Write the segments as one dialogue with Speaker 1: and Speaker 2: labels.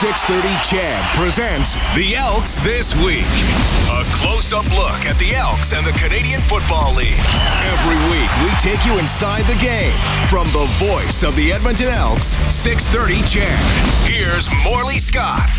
Speaker 1: 630 CHED presents the Elks This Week. A close up look at the Elks and the Canadian Football League. Every week, we take you inside the game. From the voice of the Edmonton Elks, 630 CHED. Here's Morley Scott.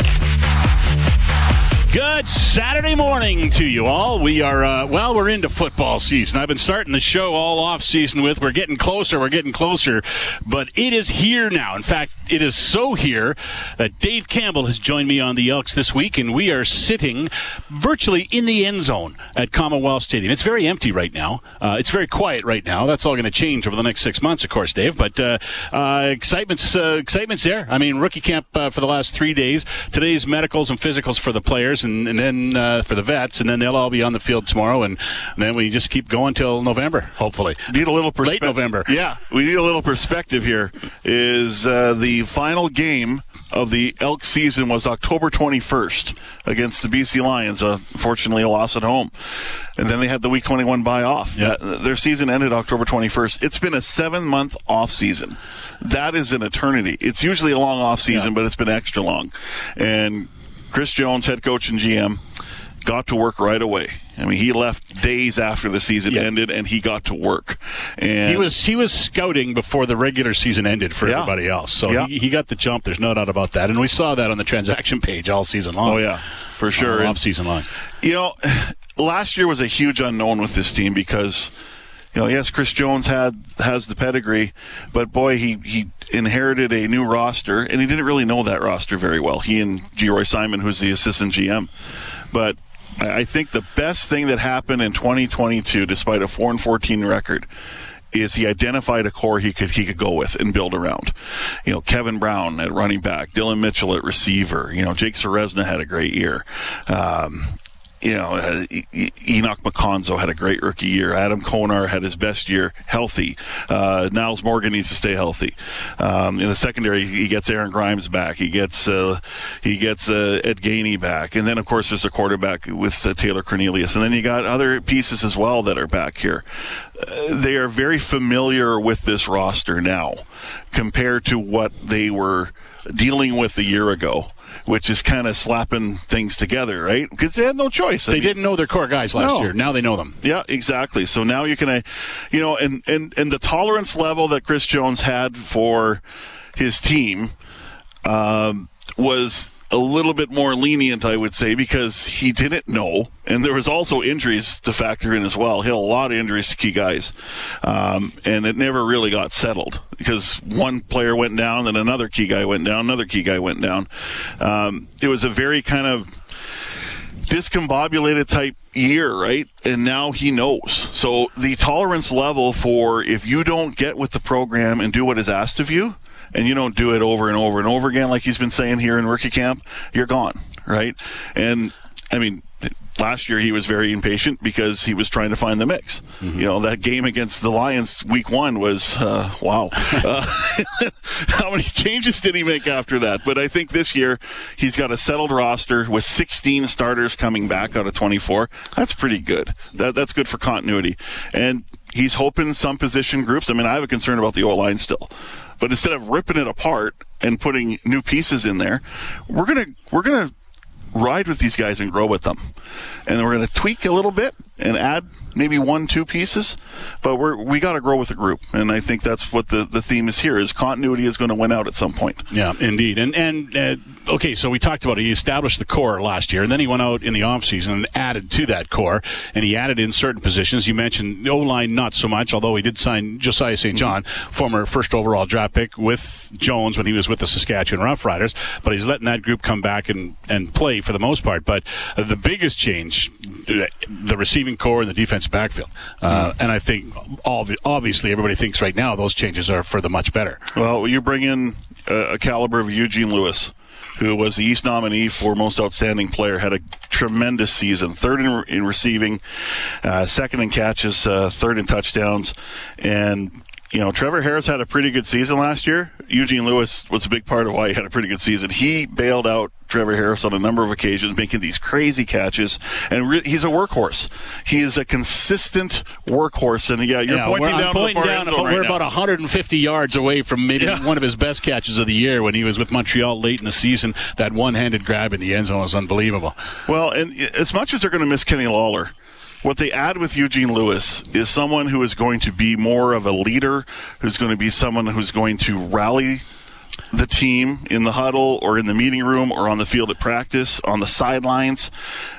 Speaker 2: Good Saturday morning to you all. We are, uh, well, we're into football season. I've been starting the show all off season with we're getting closer, we're getting closer, but it is here now. In fact, it is so here that Dave Campbell has joined me on the Elks this week, and we are sitting virtually in the end zone at Commonwealth Stadium. It's very empty right now. Uh, it's very quiet right now. That's all going to change over the next six months, of course, Dave. But uh, uh, excitement's uh, excitement's there. I mean, rookie camp uh, for the last three days. Today's medicals and physicals for the players, and, and then uh, for the vets, and then they'll all be on the field tomorrow, and, and then we just keep going till November, hopefully.
Speaker 3: Need a little
Speaker 2: Late
Speaker 3: perspective.
Speaker 2: November.
Speaker 3: Yeah, we need a little perspective here. Is uh, the final game of the Elk season was October 21st against the BC Lions. Uh, unfortunately, a loss at home, and then they had the Week 21 buy off.
Speaker 2: Yeah.
Speaker 3: Uh, their season ended October 21st. It's been a seven-month off season. That is an eternity. It's usually a long off season,
Speaker 2: Yeah.
Speaker 3: but it's been extra long. And Chris Jones, head coach and GM, got to work right away. I mean, he left days after the season
Speaker 2: Yeah.
Speaker 3: ended, and he got to work. And
Speaker 2: He was he was scouting before the regular season ended for
Speaker 3: Yeah.
Speaker 2: everybody else, so
Speaker 3: Yeah.
Speaker 2: he, he got the jump. There's no doubt about that, and we saw that on the transaction page all season long.
Speaker 3: Oh yeah, for sure. And,
Speaker 2: off season long.
Speaker 3: you know, last year was a huge unknown with this team because, you know, yes, Chris Jones had has the pedigree, but boy, he he inherited a new roster, and he didn't really know that roster very well. He and Geroy Simon, who's the assistant GM, but. I think the best thing that happened in 2022, despite a four and 14 record, is he identified a core he could he could go with and build around. You know, Kevin Brown at running back, Dillon Mitchell at receiver. You know, Jake Ceresna had a great year. Um, you know, uh, Enock Makonzo had a great rookie year. Adam Konar had his best year healthy. Uh, Nyles Morgan needs to stay healthy. Um, in the secondary, he gets Aaron Grimes back. He gets uh, he gets uh, Ed Gainey back, and then of course there's a quarterback with uh, Taylor Cornelius, and then you got other pieces as well that are back here. Uh, they are very familiar with this roster now, compared to what they were dealing with a year ago. Which is kind of slapping things together, right? Because they had no choice. I
Speaker 2: They
Speaker 3: mean-
Speaker 2: didn't know their core guys last
Speaker 3: No.
Speaker 2: year. Now they know them.
Speaker 3: yeah, exactly. So now you can, uh, you know, and, and, and the tolerance level that Chris Jones had for his team um, was a little bit more lenient, I would say, because he didn't know. And there was also injuries to factor in as well. He had a lot of injuries to key guys. Um, and it never really got settled because one player went down, then another key guy went down, another key guy went down. Um, it was a very kind of discombobulated type year, right? And now he knows. So the tolerance level for if you don't get with the program and do what is asked of you, and you don't do it over and over and over again, like he's been saying here in rookie camp, you're gone, right? And I mean, last year he was very impatient because he was trying to find the mix. You know, that game against the Lions week one was, uh, wow. Uh, how many changes did he make after that? But I think this year he's got a settled roster with 16 starters coming back out of 24. That's pretty good. That, that's good for continuity. And he's hoping some position groups. I mean, I have a concern about the O line still. But instead of ripping it apart and putting new pieces in there, we're gonna we're gonna ride with these guys and grow with them. And then we're going to tweak a little bit and add maybe one, two pieces, but we're, we got to grow with the group. And I think that's what the, the theme is here is continuity is going to win out at some point.
Speaker 2: Yeah, indeed. And and uh, okay, so we talked about it. He established the core last year, and then he went out in the offseason and added to that core, and he added in certain positions. You mentioned O line, not so much, although he did sign Josiah St. John, former first overall draft pick, with Jones when he was with the Saskatchewan Roughriders. But he's letting that group come back and, and play for the most part. But the biggest change, the receiving core and the defensive backfield. Uh, and I think, obvi- obviously, everybody thinks right now those changes are for the much better.
Speaker 3: Well, you bring in a, a caliber of Eugene Lewis, who was the East nominee for most outstanding player, had a tremendous season, third in, in receiving, uh, second in catches, uh, third in touchdowns, and. You know, Trevor Harris had a pretty good season last year. Eugene Lewis was a big part of why he had a pretty good season. He bailed out Trevor Harris on a number of occasions, making these crazy catches, and re- he's a workhorse. He is a consistent workhorse, and yeah, you're
Speaker 2: Yeah,
Speaker 3: pointing down the
Speaker 2: pointing down, but
Speaker 3: right
Speaker 2: we're
Speaker 3: now.
Speaker 2: about 150 yards away from maybe
Speaker 3: Yeah.
Speaker 2: one of his best catches of the year when he was with Montreal late in the season. That one-handed grab in the end zone was unbelievable.
Speaker 3: Well, and as much as they're going to miss Kenny Lawler, what they add with Eugene Lewis is someone who is going to be more of a leader, who's going to be someone who's going to rally the team in the huddle or in the meeting room or on the field at practice, on the sidelines,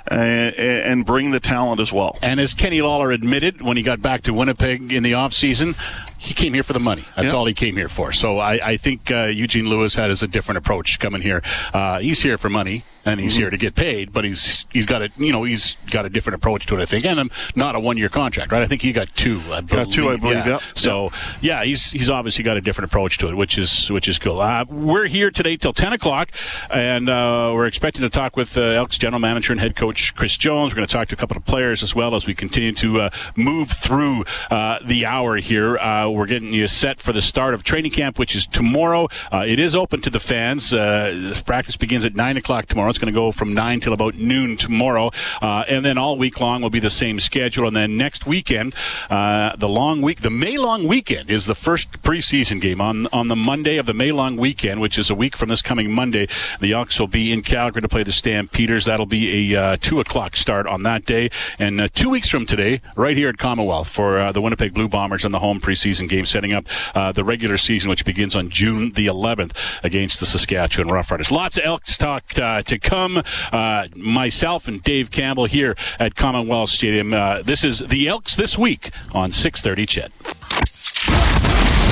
Speaker 3: and bring the talent as well.
Speaker 2: And as Kenny Lawler admitted when he got back to Winnipeg in the offseason, he came here for the money. That's
Speaker 3: Yeah.
Speaker 2: all he came here for. So I, I think uh, Eugene Lewis has a different approach coming here. Uh, he's here for money and he's here to get paid, but he's he's got a you know he's got a different approach to it. I think, and um, not a one year contract, right? I think he got two. I believe.
Speaker 3: Got two, I believe, yeah.
Speaker 2: So yeah, he's he's obviously got a different approach to it, which is which is cool. Uh, we're here today till ten o'clock, and uh, we're expecting to talk with uh, Elks general manager and head coach Chris Jones. We're going to talk to a couple of players as well as we continue to uh, move through uh, the hour here. We're getting you set for the start of training camp, which is tomorrow. Uh, it is open to the fans. Uh, practice begins at nine o'clock tomorrow. It's going to go from nine till about noon tomorrow, uh, and then all week long will be the same schedule. And then next weekend, uh, the long week, the May long weekend is the first preseason game on on the Monday of the May long weekend, which is a week from this coming Monday. The Elks will be in Calgary to play the Stampeders. That'll be a uh, two o'clock start on that day, and two weeks from today, right here at Commonwealth for the Winnipeg Blue Bombers on the home preseason game, setting up uh, the regular season, which begins on June the 11th against the Saskatchewan Roughriders. Lots of Elks talk uh, to come. Uh, myself and Dave Campbell here at Commonwealth Stadium. Uh, this is the Elks this week on 6:30. CHED.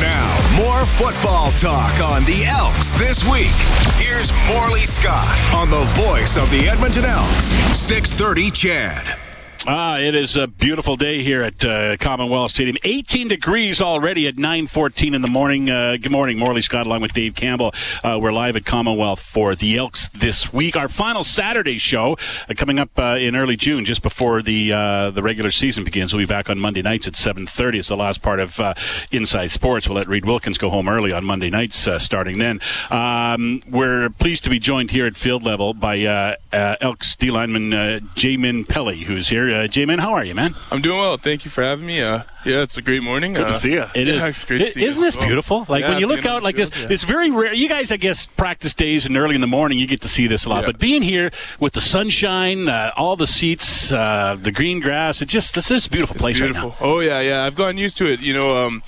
Speaker 1: Now, more football talk on the Elks this week. Here's Morley Scott on the voice of the Edmonton Elks, 630 CHED.
Speaker 2: Ah, it is a beautiful day here at uh, Commonwealth Stadium. 18 degrees already at 9:14 in the morning. Uh, good morning, Morley Scott, along with Dave Campbell. Uh, we're live at Commonwealth for the Elks this week. Our final Saturday show uh, coming up uh, in early June, just before the uh, the regular season begins. We'll be back on Monday nights at 7:30. It's the last part of Inside Sports. We'll let Reid Wilkins go home early on Monday nights, starting then. Um, we're pleased to be joined here at field level by Elks D lineman Jamin Pelly, who's here. Uh, Jamin, how are you, man?
Speaker 4: I'm doing well. Thank you for having me. Uh, yeah, it's a great morning.
Speaker 3: Good
Speaker 4: uh,
Speaker 3: to see you.
Speaker 2: It is.
Speaker 4: Yeah, great to see you
Speaker 2: Isn't this
Speaker 4: well.
Speaker 2: beautiful? Like
Speaker 4: Yeah,
Speaker 2: when you look out like this,
Speaker 4: yeah.
Speaker 2: it's very rare. You guys, I guess, practice days and early in the morning, you get to see this a lot.
Speaker 4: Yeah.
Speaker 2: But being here with the sunshine, uh, all the seats, uh, the green grass, it just this is a beautiful place
Speaker 4: Beautiful.
Speaker 2: right now.
Speaker 4: Oh yeah, yeah. I've gotten used to it. You know, um,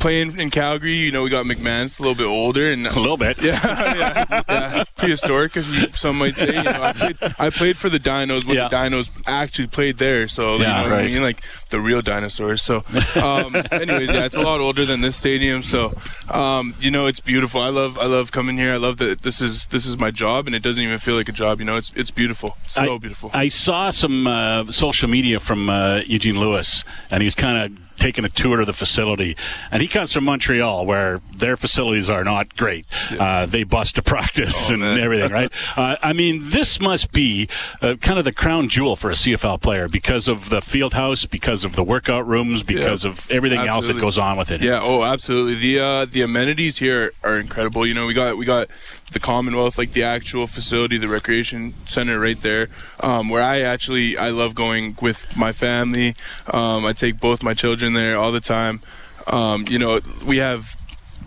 Speaker 4: playing in Calgary. You know, we got McMahon's a little bit older and
Speaker 2: A little bit.
Speaker 4: yeah, yeah, yeah, prehistoric, as you, some might say. You know, I, played, I played for the Dinos when
Speaker 2: Yeah.
Speaker 4: the Dinos actually played there, so you
Speaker 2: Yeah,
Speaker 4: know what
Speaker 3: right.
Speaker 4: I mean, like the real dinosaurs. So, um, anyways, yeah, it's a lot older than this stadium. So, um, you know, it's beautiful. I love, I love coming here. I love that this is this is my job, and it doesn't even feel like a job. You know, it's it's beautiful, so
Speaker 2: I,
Speaker 4: beautiful.
Speaker 2: I saw some uh, social media from uh, Eugene Lewis, and he's kind of taking a tour of the facility. And he comes from Montreal, where their facilities are not great. Uh, they bust to practice
Speaker 4: Oh,
Speaker 2: and
Speaker 4: man.
Speaker 2: everything, right? uh, I mean, this must be uh, kind of the crown jewel for a CFL player because of the field house, because of the workout rooms, because of everything else that goes on with it.
Speaker 4: Yeah. Oh, absolutely. The uh, the amenities here are incredible. You know, we got we got the Commonwealth, like the actual facility, the recreation center right there, um, where I actually I love going with my family. Um, I take both my children there all the time. Um, you know, we have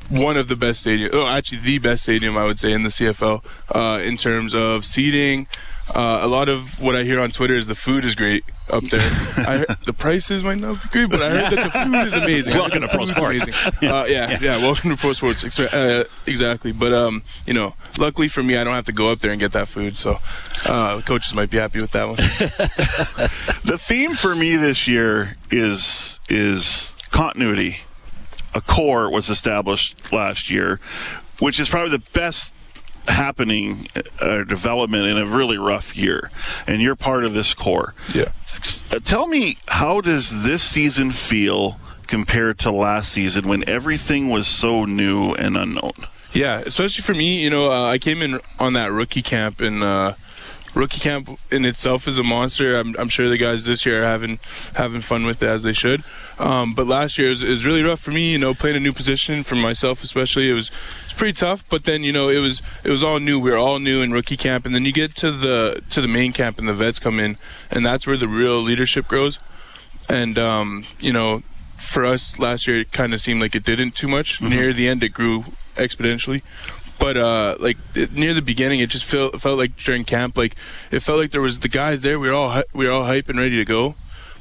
Speaker 4: one of the best stadium, oh, actually the best stadium I would say in the CFL uh, in terms of seating. Uh, a lot of what I hear on Twitter is the food is great up there. I the prices might not be great, but I heard that the food is amazing.
Speaker 2: Welcome to Pro Sports.
Speaker 4: amazing. Uh, yeah, yeah, Welcome to Pro Sports. Uh, exactly. But um, you know, luckily for me, I don't have to go up there and get that food. So uh, coaches might be happy with that one.
Speaker 3: The theme for me this year is is continuity. A core was established last year, which is probably the best happening uh, development in a really rough year, and you're part of this core.
Speaker 4: Yeah.
Speaker 3: Uh, tell me, how does this season feel compared to last season when everything was so new and unknown?
Speaker 4: Yeah, especially for me, you know, uh, I came in on that rookie camp and uh, rookie camp in itself is a monster. I'm, I'm sure the guys this year are having having fun with it as they should. Um, but last year it was, it was, really rough for me. You know, playing a new position for myself, especially. It was it's pretty tough. But then you know, it was it was all new. We were all new in rookie camp, and then you get to the to the main camp, and the vets come in, and that's where the real leadership grows. And um, you know, for us last year, it kind of seemed like it didn't too much. Mm-hmm. Near the end, it grew exponentially but uh, like it, near the beginning, it just felt felt like during camp, like it felt like there was the guys there. We were all we were all hype and ready to go,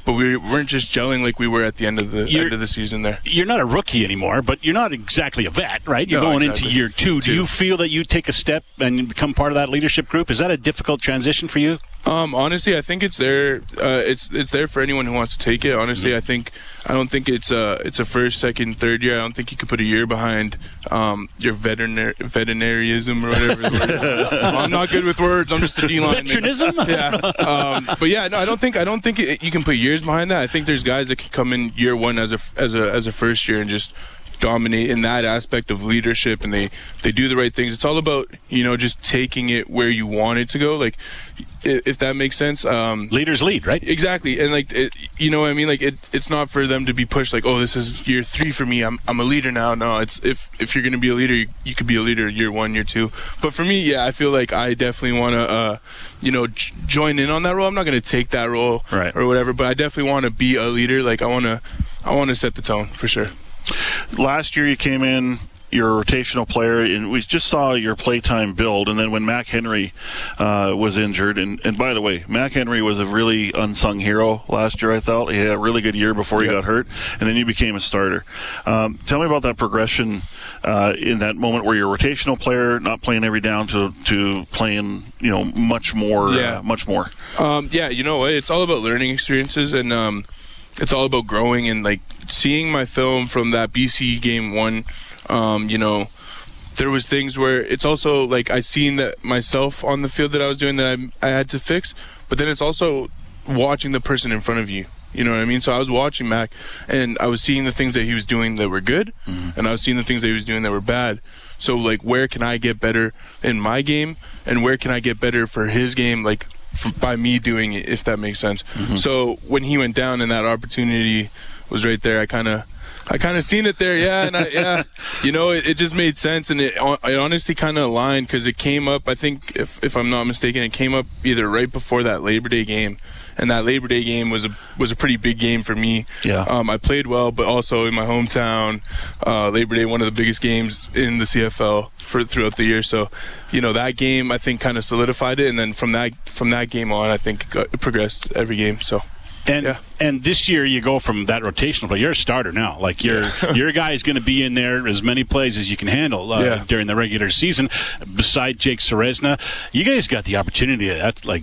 Speaker 4: but we weren't just gelling like we were at the end of the you're, end of the season. There,
Speaker 2: you're not a rookie anymore, but you're not exactly a vet, right? You're no, going exactly. into year two. Do you feel that you take a step and become part of that leadership group? Is that a difficult transition for you?
Speaker 4: Um, honestly, I think it's there. Uh, it's it's there for anyone who wants to take it. Honestly, mm-hmm. I think I don't think it's a it's a first, second, third year. I don't think you could put a year behind um, your veterinar veterinaryism or whatever. well, I'm not good with words. I'm just a D line.
Speaker 2: Veterinism.
Speaker 4: yeah. Um, but yeah, no, I don't think I don't think it, you can put years behind that. I think there's guys that can come in year one as a as a as a first year and just dominate in that aspect of leadership and they they do the right things. It's all about you know just taking it where you want it to go. Like if that makes sense um,
Speaker 2: leaders lead right?
Speaker 4: Exactly. And like it, you know what i mean? Like it, it's not for them to be pushed like oh this is year three for me. I'm, I'm a leader now. No it's if if you're gonna be a leader you, you could be a leader year one year two. But for me yeah i feel like i definitely want to uh, you know j- join in on that role. I'm not gonna take that role
Speaker 2: right.
Speaker 4: or whatever but i definitely want to be a leader. Like i want to i want to set the tone for sure
Speaker 3: Last year you came in you're a rotational player, and we just saw your playtime build. And then when Mac Henry uh, was injured, and, and by the way, Mac Henry was a really unsung hero last year. I thought he had a really good year before he got hurt, and then you became a starter. Um, tell me about that progression uh, in that moment where you're a rotational player, not playing every down, to to playing you know much more, yeah, uh, much more.
Speaker 4: Um, yeah, you know what? It's all about learning experiences and. Um, it's all about growing and like seeing my film from that BC game one. Um, you know, there was things where it's also like I seen that myself on the field that I was doing that I, I had to fix, but then it's also watching the person in front of you. You know what I mean? So I was watching Mac, and I was seeing the things that he was doing that were good, mm-hmm. and I was seeing the things that he was doing that were bad. So like, where can I get better in my game, and where can I get better for his game? Like by me doing it, if that makes sense. Mm-hmm. So when he went down and that opportunity was right there, I kind of. I kind of seen it there, yeah, and I, yeah, you know, it, it just made sense, and it, it honestly kind of aligned because it came up. I think, if if I'm not mistaken, it came up either right before that Labor Day game, and that Labor Day game was a was a pretty big game for me.
Speaker 3: Yeah.
Speaker 4: Um, I played well, but also in my hometown, uh, Labor Day, one of the biggest games in the CFL for throughout the year. So, you know, that game I think kind of solidified it, and then from that from that game on, I think it progressed every game. So.
Speaker 2: And yeah. and this year you go from that rotational play. You're a starter now. Like your your guy is going to be in there as many plays as you can handle uh, yeah. during the regular season. Beside Jake Ceresna, you guys got the opportunity. That's like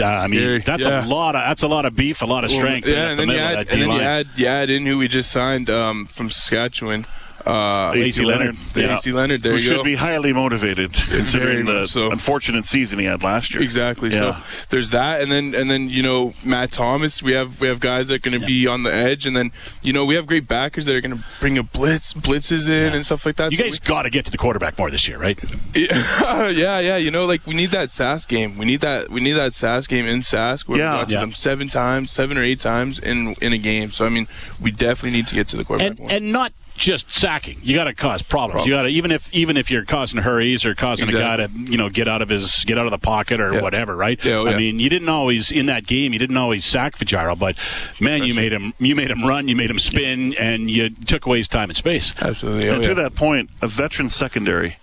Speaker 2: uh, I mean, that's yeah. a lot of that's a lot of beef, a lot of strength.
Speaker 4: Well, yeah, and then, you add, and then you add, you add in who we just signed um, from Saskatchewan.
Speaker 3: Uh, AC Leonard.
Speaker 4: Yeah. AC Leonard, there
Speaker 3: Who
Speaker 4: you
Speaker 3: should
Speaker 4: go.
Speaker 3: be highly motivated considering the so. unfortunate season he had last year.
Speaker 4: Exactly. Yeah. So there's that, and then and then you know Matt Thomas. We have we have guys that are going to yeah. be on the edge, and then you know we have great backers that are going to bring a blitz blitzes in yeah. and stuff like that.
Speaker 2: You so guys got to get to the quarterback more this year, right?
Speaker 4: Yeah, yeah, yeah. You know, like we need that Sask game. We need that we need that Sask game in Sask where yeah. we got to them seven times, seven or eight times in in a game. So I mean, we definitely need to get to the quarterback
Speaker 2: and, and not just sacking. You got to cause problems. problems. You got to even if even if you're causing hurries or causing exactly. a guy to you know get out of his get out of the pocket or yeah. whatever, right?
Speaker 4: Yeah, oh,
Speaker 2: yeah. I mean, you didn't always in that game. You didn't always sack Fajardo, but man, you made him you made him run, you made him spin, and you took away his time and space.
Speaker 4: Absolutely.
Speaker 3: Oh, and to that point, a veteran secondary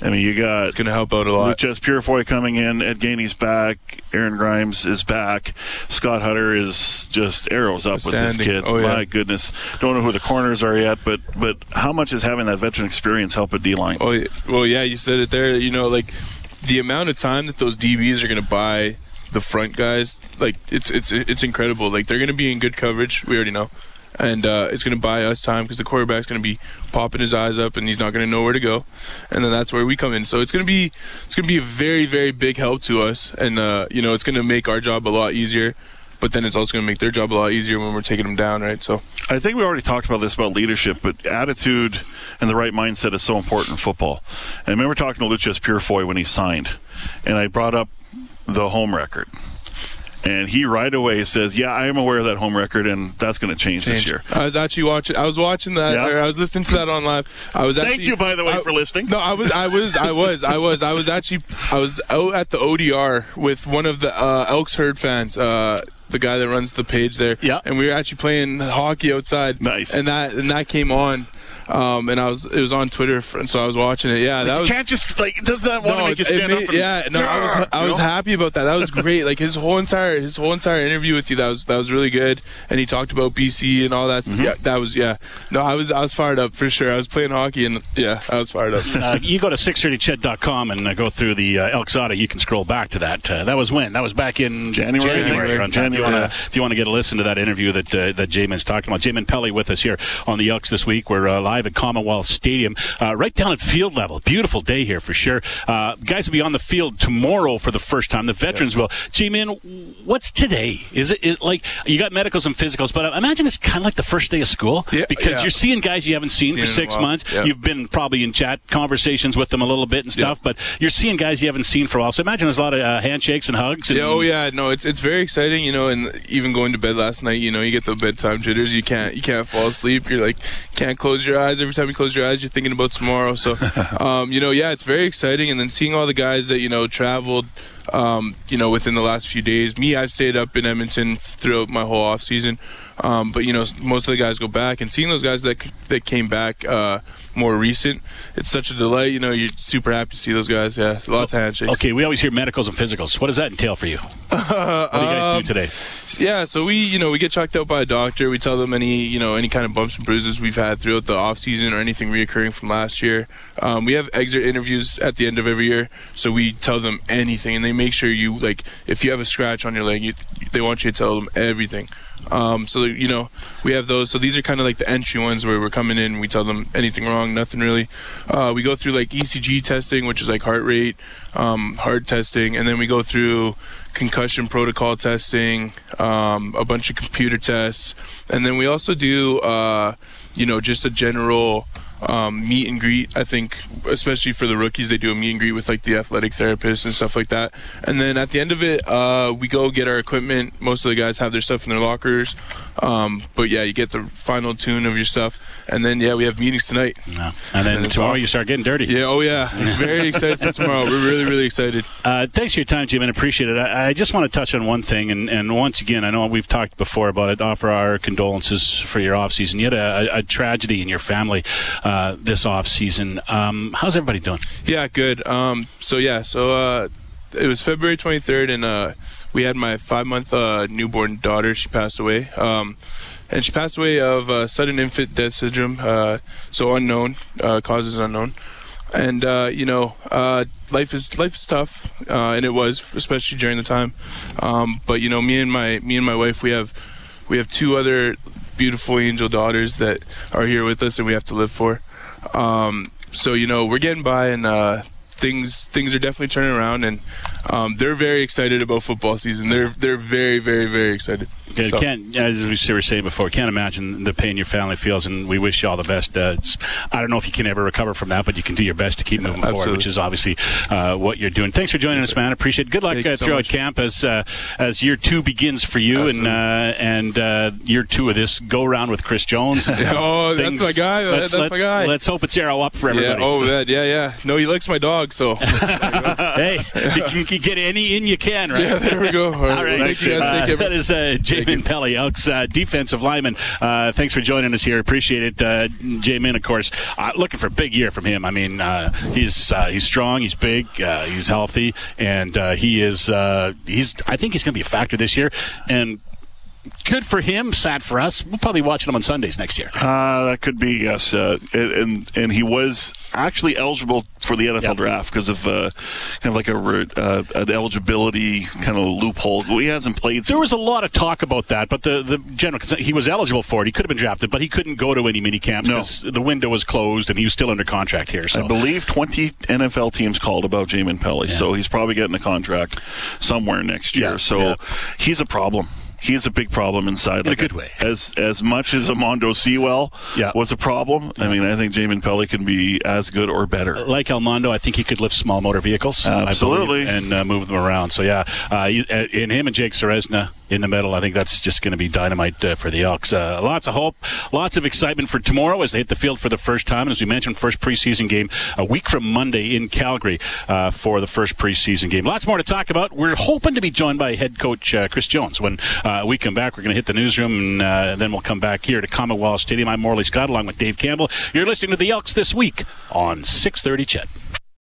Speaker 3: I mean, you got
Speaker 4: it's going to help out a lot.
Speaker 3: Loucheiz Purifoy coming in, Ed Gainey's back, Aaron Grimes is back, Scott Hutter is just arrows up with this kid.
Speaker 4: Oh, yeah.
Speaker 3: My goodness, don't know who the corners are yet, but but how much is having that veteran experience help at D line?
Speaker 4: Oh, well, yeah, you said it there. You know, like the amount of time that those DBs are going to buy the front guys, like it's it's it's incredible. Like they're going to be in good coverage. We already know and uh, it's going to buy us time because the quarterback's going to be popping his eyes up and he's not going to know where to go, and then that's where we come in. So it's going to be it's going to be a very very big help to us, and uh, you know it's going to make our job a lot easier. but then it's also going to make their job a lot easier when we're taking them down, right? So
Speaker 3: I think we already talked about this about leadership, but attitude and the right mindset is so important in football. And I remember talking to Loucheiz Purifoy when he signed, and I brought up the home record. And he right away says, "Yeah, I am aware of that home record, and that's going to change, this year."
Speaker 4: I was actually watching. I was watching that.
Speaker 3: Yeah.
Speaker 4: or I was listening to that on live. I was.
Speaker 3: Thank you, by the way,
Speaker 4: I-
Speaker 3: for listening.
Speaker 4: No, I was. I was. I was. I was. I was actually. I was out at the ODR with one of the uh, Elks herd fans. Uh, the guy that runs the page there.
Speaker 2: Yeah.
Speaker 4: And we were actually playing hockey outside.
Speaker 3: Nice.
Speaker 4: And that and that came on. Um, and I was it was on Twitter, and so I was watching it. Yeah, that
Speaker 3: you
Speaker 4: was
Speaker 3: can't just like does that want to
Speaker 4: no,
Speaker 3: make you stand
Speaker 4: made-
Speaker 3: up? And,
Speaker 4: yeah, no, I was I was
Speaker 3: know?
Speaker 4: happy about that. That was great. Like his whole entire his whole entire interview with you that was that was really good. And he talked about BC and all that.
Speaker 3: Mm-hmm.
Speaker 4: Yeah, that was yeah. No, I was I was fired up for sure. I was playing hockey and yeah, I was fired up.
Speaker 2: Uh, you go to 630ched.com and uh, go through the uh, Elks Auto. You can scroll back to that. Uh, that was when? That was back in
Speaker 3: January.
Speaker 2: January. around time. If you
Speaker 3: January.
Speaker 2: want to, if you want to get a listen to that interview that uh, that Jamin's talking about, Jamin Pelly with us here on the Elks this week. We're uh, live at Commonwealth Stadium, uh, right down at field level. Beautiful day here for sure. Uh, guys will be on the field tomorrow for the first time. The veterans will. Jamin, what's today? Is it, it like you got medicals and physicals? But I imagine it's kind of like the first day of school
Speaker 4: Yeah,
Speaker 2: because
Speaker 4: yeah.
Speaker 2: you're seeing guys you haven't seen
Speaker 4: Seen
Speaker 2: for six months. You've been probably in chat conversations with them a little bit and stuff, but you're seeing guys you haven't seen for a while. So imagine there's a lot of uh, handshakes and hugs. And,
Speaker 4: Yeah, oh yeah, no, it's it's very exciting, you know, and even going to bed last night, you know, you get the bedtime jitters. You can't you can't fall asleep. You're like can't close your eyes. Every time you close your eyes, you're thinking about tomorrow. So, um, you know, yeah, it's very exciting. And then seeing all the guys that you know traveled, um, you know, within the last few days. Me, I've stayed up in Edmonton throughout my whole off season. Um, but you know, most of the guys go back, and seeing those guys that that came back uh, more recent, it's such a delight. You know, you're super happy to see those guys. Yeah, lots of handshakes.
Speaker 2: Okay, we always hear medicals and physicals. What does that entail for you? what do you guys do today?
Speaker 4: Yeah, so we, you know, we get checked out by a doctor. We tell them any, you know, any kind of bumps and bruises we've had throughout the off season or anything reoccurring from last year. Um, we have exit interviews at the end of every year, so we tell them anything, and they make sure you like if you have a scratch on your leg, you, they want you to tell them everything. Um, so you know, we have those. So these are kind of like the entry ones where we're coming in, we tell them anything wrong, nothing really. Uh, we go through like ECG testing, which is like heart rate, um, heart testing, and then we go through concussion protocol testing, um, a bunch of computer tests, and then we also do, uh, you know, just a general um, meet and greet. I think, especially for the rookies, they do a meet and greet with like the athletic therapist and stuff like that. And then at the end of it, uh, we go get our equipment. Most of the guys have their stuff in their lockers, um, but yeah, you get the final tune of your stuff, and then yeah, we have meetings tonight.
Speaker 2: No. And then
Speaker 4: And it's
Speaker 2: tomorrow you start getting dirty.
Speaker 4: Yeah, oh yeah, very excited for tomorrow. We're really, really excited.
Speaker 2: Uh, thanks for your time, Jim, and appreciate it. I, I just want to touch on one thing, and, and once again, I know we've talked before about it. Offer our condolences for your off season. You had a, a, a tragedy in your family uh, this off season. Um, how's everybody doing?
Speaker 4: Yeah, good. Um, so yeah, so uh, it was February 23rd, and uh, we had my five-month uh, newborn daughter. She passed away, um, and she passed away of sudden infant death syndrome. Uh, so unknown, causes unknown, and you know, life is life is tough, and it was, especially during the time. Um, but you know, me and my me and my wife, we have we have two other beautiful angel daughters that are here with us, and we have to live for. Um, so you know we're getting by, and uh, things things are definitely turning around, and um, they're very excited about football season. They're they're very very very excited.
Speaker 2: Yeah,
Speaker 4: So-
Speaker 2: can't, as we were saying before, can't imagine the pain your family feels, and we wish you all the best. Uh, I don't know if you can ever recover from that, but you can do your best to keep moving forward, which is obviously uh, what you're doing. Thanks for joining us, man. Appreciate it. Good luck uh,
Speaker 4: so
Speaker 2: throughout
Speaker 4: much.
Speaker 2: camp as uh, as year two begins for you, and uh, and uh, year two of this go round with Chris Jones.
Speaker 4: Oh, that's my guy.
Speaker 2: Let's,
Speaker 4: That's
Speaker 2: let,
Speaker 4: my guy.
Speaker 2: Let's hope it's arrow up for
Speaker 4: Yeah.
Speaker 2: everybody.
Speaker 4: Oh, man. Yeah. Yeah. No, he likes my dog. So
Speaker 2: hey, you can get any in, you can, right?
Speaker 4: yeah, there we go. All right.
Speaker 2: All right.
Speaker 4: Thank you guys. Thank you.
Speaker 2: that is uh, Jamin Pelly, Elks uh, defensive lineman. Uh, thanks for joining us here. Appreciate it. Uh, Jamin, of course, uh, looking for a big year from him. I mean, uh, he's uh, he's strong, he's big, uh, he's healthy, and uh, he is uh, he's. I think he's going to be a factor this year, and. Good for him, sad for us. We'll probably be watching him on Sundays next year.
Speaker 3: Uh, that could be yes, uh, and- and and he was actually eligible for the NFL
Speaker 2: Yep.
Speaker 3: draft because of uh, kind of like a uh, an eligibility kind of loophole. He hasn't played.
Speaker 2: There was a lot of talk about that, but the, the general consent, he was eligible for it. He could have been drafted, but he couldn't go to any mini camp
Speaker 3: No.
Speaker 2: because the window was closed and he was still under contract here. So
Speaker 3: I believe 20 NFL teams called about Jamin Pelly, so he's probably getting a contract somewhere next year.
Speaker 2: Yeah,
Speaker 3: so
Speaker 2: yeah.
Speaker 3: he's a problem. He is a big problem inside.
Speaker 2: In a good way.
Speaker 3: As as much as Almondo Sewell
Speaker 2: Yeah.
Speaker 3: was a problem, I mean, I think Jamin Pelly can be as good or better.
Speaker 2: like Almondo, I think he could lift small motor vehicles.
Speaker 3: Absolutely.
Speaker 2: believe, and uh, move them around. So yeah, uh, uh, in him and Jake Ceresna in the middle, I think that's just going to be dynamite uh, for the Elks. Uh, lots of hope, lots of excitement for tomorrow as they hit the field for the first time. And as we mentioned, first preseason game a week from Monday in Calgary uh, for the first preseason game. Lots more to talk about. We're hoping to be joined by head coach uh, Chris Jones when uh, we come back. We're going to hit the newsroom and uh, then we'll come back here to Commonwealth Stadium. I'm Morley Scott along with Dave Campbell. You're listening to the Elks this week on 6:30 CHED.